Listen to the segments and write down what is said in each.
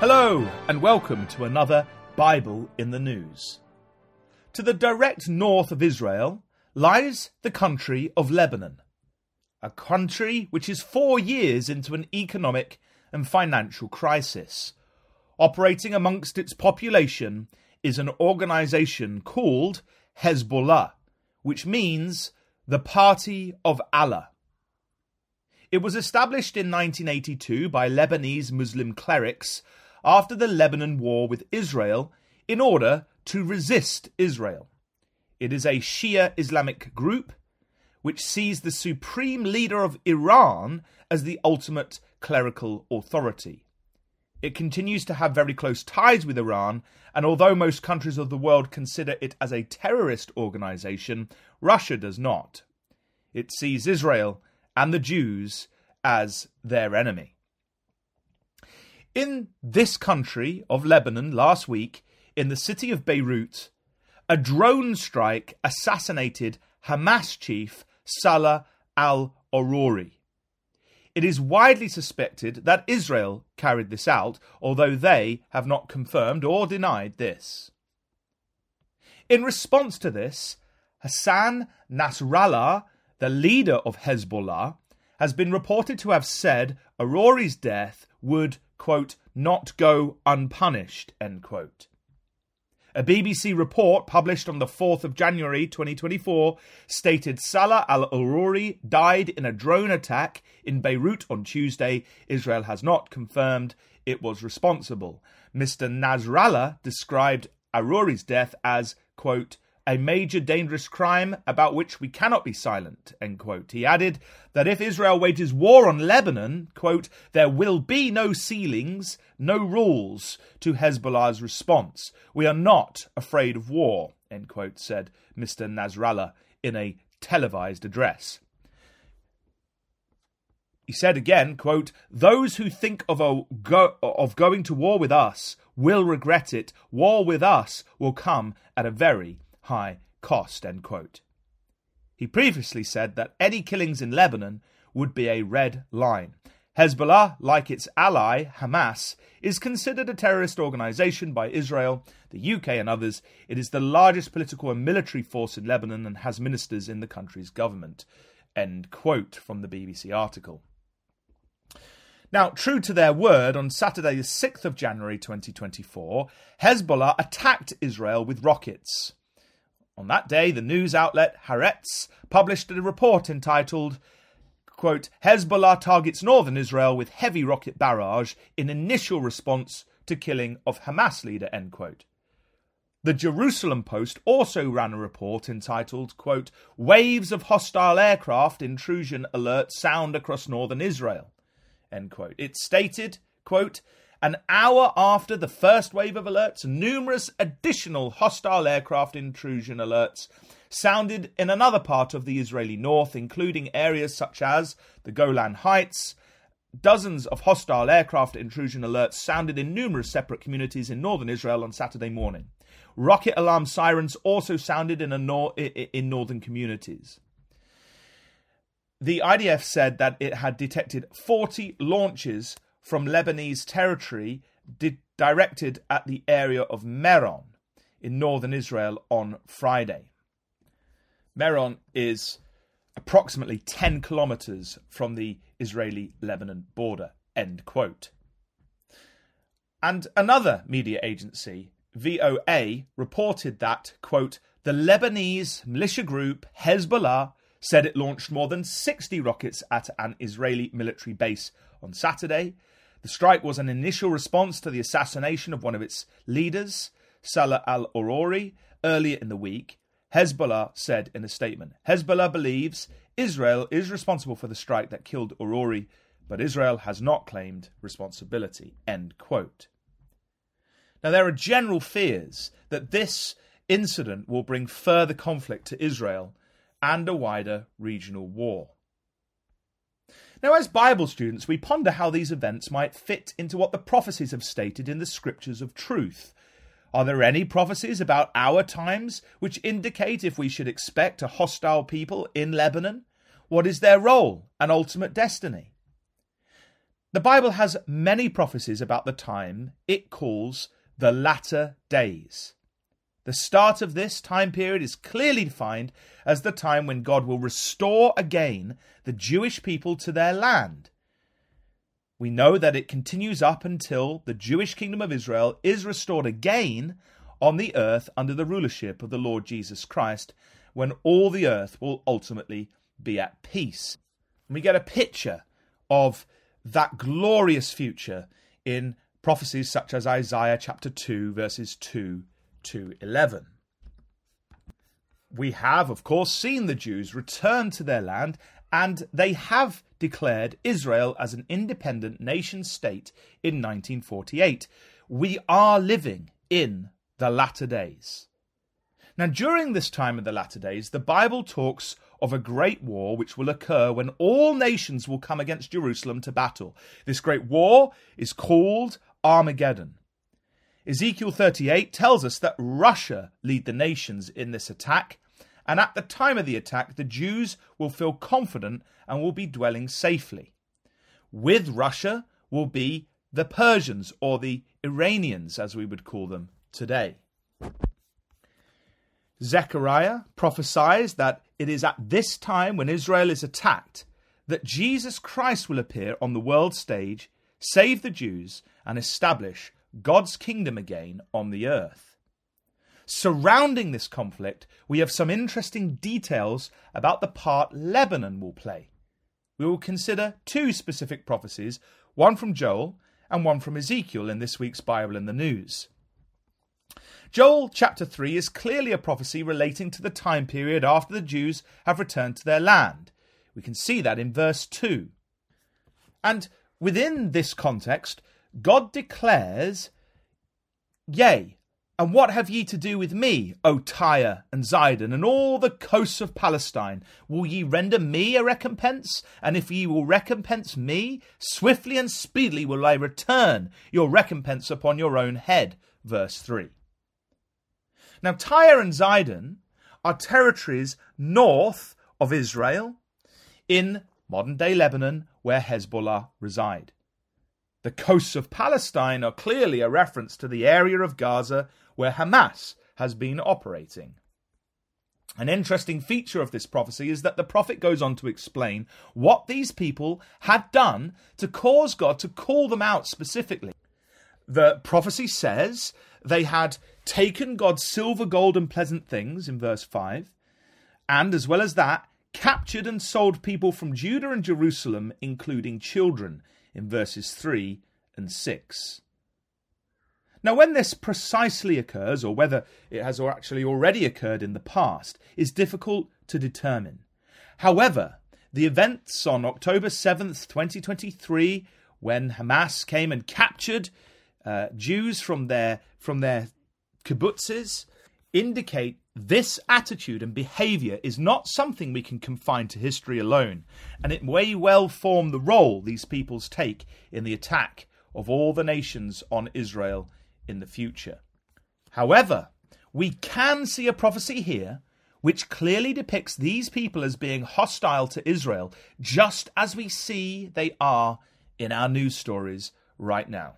Hello, and welcome to another Bible in the News. To the direct north of Israel lies the country of Lebanon, a country which is four years into an economic and financial crisis. Operating amongst its population is an organization called Hezbollah, which means the Party of Allah. It was established in 1982 by Lebanese Muslim clerics after the Lebanon war with Israel in order to resist Israel. It is a Shia Islamic group which sees the supreme leader of Iran as the ultimate clerical authority. It continues to have very close ties with Iran, and although most countries of the world consider it as a terrorist organization, Russia does not. It sees Israel and the Jews as their enemy. In this country of Lebanon last week, in the city of Beirut, a drone strike assassinated Hamas chief Salah al Aruri. It is widely suspected that Israel carried this out, although they have not confirmed or denied this. In response to this, Hassan Nasrallah, the leader of Hezbollah, has been reported to have said Aruri's death would quote, not go unpunished, end quote. A BBC report published on the 4th of January 2024 stated Salah al Aruri died in a drone attack in Beirut on Tuesday. Israel has not confirmed it was responsible. Mr. Nasrallah described Aruri's death as, quote, a major dangerous crime about which we cannot be silent. He added that if Israel wages war on Lebanon, quote, there will be no ceilings, no rules to Hezbollah's response. We are not afraid of war, end quote, said Mr. Nasrallah in a televised address. He said again, quote, Those who think of, a go- of going to war with us will regret it. War with us will come at a very high cost. He previously said that any killings in Lebanon would be a red line. Hezbollah, like its ally Hamas, is considered a terrorist organization by Israel, the UK, and others. It is the largest political and military force in Lebanon and has ministers in the country's government. End quote from the BBC article. Now, true to their word, on Saturday, the 6th of January 2024, Hezbollah attacked Israel with rockets. On that day, the news outlet Haaretz published a report entitled quote, Hezbollah targets northern Israel with heavy rocket barrage in initial response to killing of Hamas leader, end quote. The Jerusalem Post also ran a report entitled, quote, Waves of hostile aircraft intrusion alert sound across northern Israel. End quote. It stated, quote, an hour after the first wave of alerts, numerous additional hostile aircraft intrusion alerts sounded in another part of the Israeli north, including areas such as the Golan Heights. Dozens of hostile aircraft intrusion alerts sounded in numerous separate communities in northern Israel on Saturday morning. Rocket alarm sirens also sounded in, nor- in northern communities. The IDF said that it had detected 40 launches from Lebanese territory di- directed at the area of Meron in northern Israel on Friday. Meron is approximately 10 kilometers from the Israeli Lebanon border. End quote. And another media agency, VOA, reported that, quote, the Lebanese militia group Hezbollah said it launched more than 60 rockets at an Israeli military base on Saturday the strike was an initial response to the assassination of one of its leaders, Salah al Aruri, earlier in the week. Hezbollah said in a statement Hezbollah believes Israel is responsible for the strike that killed Aruri, but Israel has not claimed responsibility. End quote. Now, there are general fears that this incident will bring further conflict to Israel and a wider regional war. Now, as Bible students, we ponder how these events might fit into what the prophecies have stated in the scriptures of truth. Are there any prophecies about our times which indicate if we should expect a hostile people in Lebanon? What is their role and ultimate destiny? The Bible has many prophecies about the time it calls the latter days. The start of this time period is clearly defined as the time when God will restore again the Jewish people to their land. We know that it continues up until the Jewish kingdom of Israel is restored again on the earth under the rulership of the Lord Jesus Christ, when all the earth will ultimately be at peace. And we get a picture of that glorious future in prophecies such as Isaiah chapter 2, verses 2 to 11. We have, of course, seen the Jews return to their land, and they have declared Israel as an independent nation state in 1948. We are living in the latter days. Now, during this time of the latter days, the Bible talks of a great war which will occur when all nations will come against Jerusalem to battle. This great war is called Armageddon. Ezekiel 38 tells us that Russia lead the nations in this attack, and at the time of the attack, the Jews will feel confident and will be dwelling safely. With Russia will be the Persians, or the Iranians, as we would call them today. Zechariah prophesies that it is at this time when Israel is attacked that Jesus Christ will appear on the world stage, save the Jews, and establish God's kingdom again on the earth. Surrounding this conflict, we have some interesting details about the part Lebanon will play. We will consider two specific prophecies, one from Joel and one from Ezekiel in this week's Bible in the News. Joel chapter 3 is clearly a prophecy relating to the time period after the Jews have returned to their land. We can see that in verse 2. And within this context, God declares, Yea, and what have ye to do with me, O Tyre and Zidon, and all the coasts of Palestine? Will ye render me a recompense? And if ye will recompense me, swiftly and speedily will I return your recompense upon your own head. Verse 3. Now, Tyre and Zidon are territories north of Israel in modern day Lebanon where Hezbollah reside. The coasts of Palestine are clearly a reference to the area of Gaza where Hamas has been operating. An interesting feature of this prophecy is that the prophet goes on to explain what these people had done to cause God to call them out specifically. The prophecy says they had taken God's silver, gold, and pleasant things in verse 5, and as well as that, captured and sold people from Judah and Jerusalem, including children, in verses 3 and 6. Now, when this precisely occurs, or whether it has actually already occurred in the past, is difficult to determine. However, the events on October 7th, 2023, when Hamas came and captured uh, Jews from their, from their kibbutzes, indicate this attitude and behavior is not something we can confine to history alone, and it may well form the role these peoples take in the attack of all the nations on Israel in the future. However, we can see a prophecy here which clearly depicts these people as being hostile to Israel, just as we see they are in our news stories right now.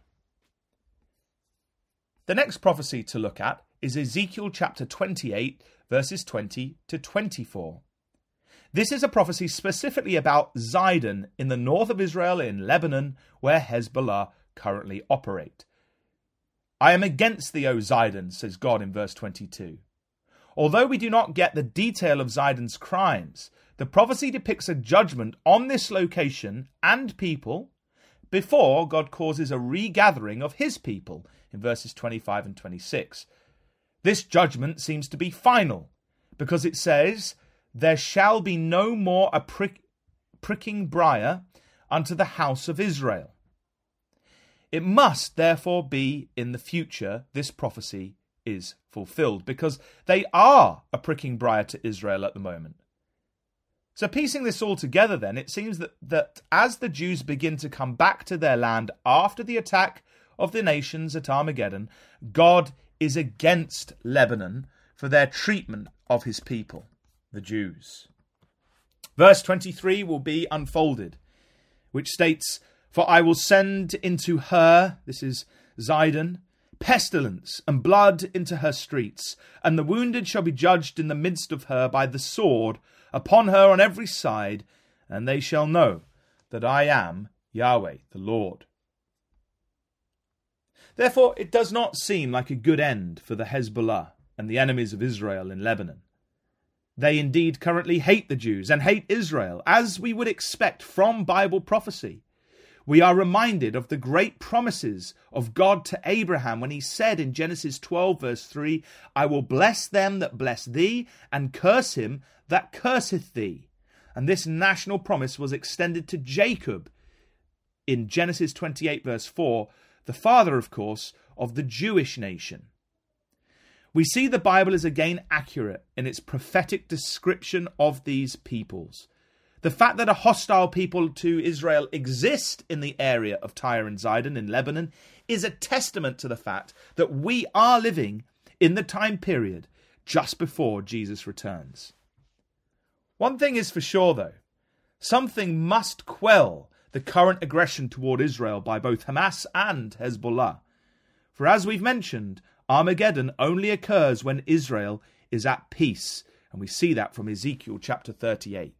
The next prophecy to look at is Ezekiel chapter 28, verses 20 to 24. This is a prophecy specifically about Zidon in the north of Israel in Lebanon, where Hezbollah currently operate. I am against thee, O Zidon, says God in verse 22. Although we do not get the detail of Zidon's crimes, the prophecy depicts a judgment on this location and people before God causes a regathering of his people in verses 25 and 26. This judgment seems to be final because it says, There shall be no more a prick, pricking briar unto the house of Israel. It must therefore be in the future this prophecy is fulfilled because they are a pricking briar to Israel at the moment. So, piecing this all together, then, it seems that, that as the Jews begin to come back to their land after the attack of the nations at Armageddon, God is against Lebanon for their treatment of his people, the Jews. Verse 23 will be unfolded, which states, For I will send into her, this is Zidon, pestilence and blood into her streets, and the wounded shall be judged in the midst of her by the sword upon her on every side, and they shall know that I am Yahweh the Lord. Therefore, it does not seem like a good end for the Hezbollah and the enemies of Israel in Lebanon. They indeed currently hate the Jews and hate Israel, as we would expect from Bible prophecy. We are reminded of the great promises of God to Abraham when he said in Genesis 12, verse 3, I will bless them that bless thee, and curse him that curseth thee. And this national promise was extended to Jacob in Genesis 28, verse 4, the father, of course, of the Jewish nation. We see the Bible is again accurate in its prophetic description of these peoples. The fact that a hostile people to Israel exist in the area of Tyre and Zidon in Lebanon is a testament to the fact that we are living in the time period just before Jesus returns. One thing is for sure, though something must quell the current aggression toward Israel by both Hamas and Hezbollah. For as we've mentioned, Armageddon only occurs when Israel is at peace, and we see that from Ezekiel chapter 38.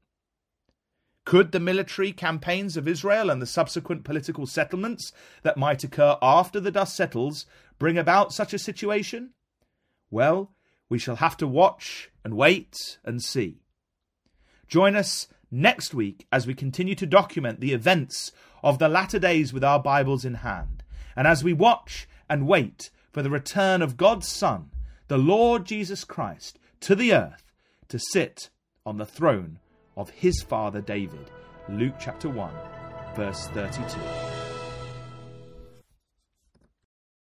Could the military campaigns of Israel and the subsequent political settlements that might occur after the dust settles bring about such a situation? Well, we shall have to watch and wait and see. Join us next week as we continue to document the events of the latter days with our Bibles in hand, and as we watch and wait for the return of God's Son, the Lord Jesus Christ, to the earth to sit on the throne of his father David. Luke chapter 1, verse 32.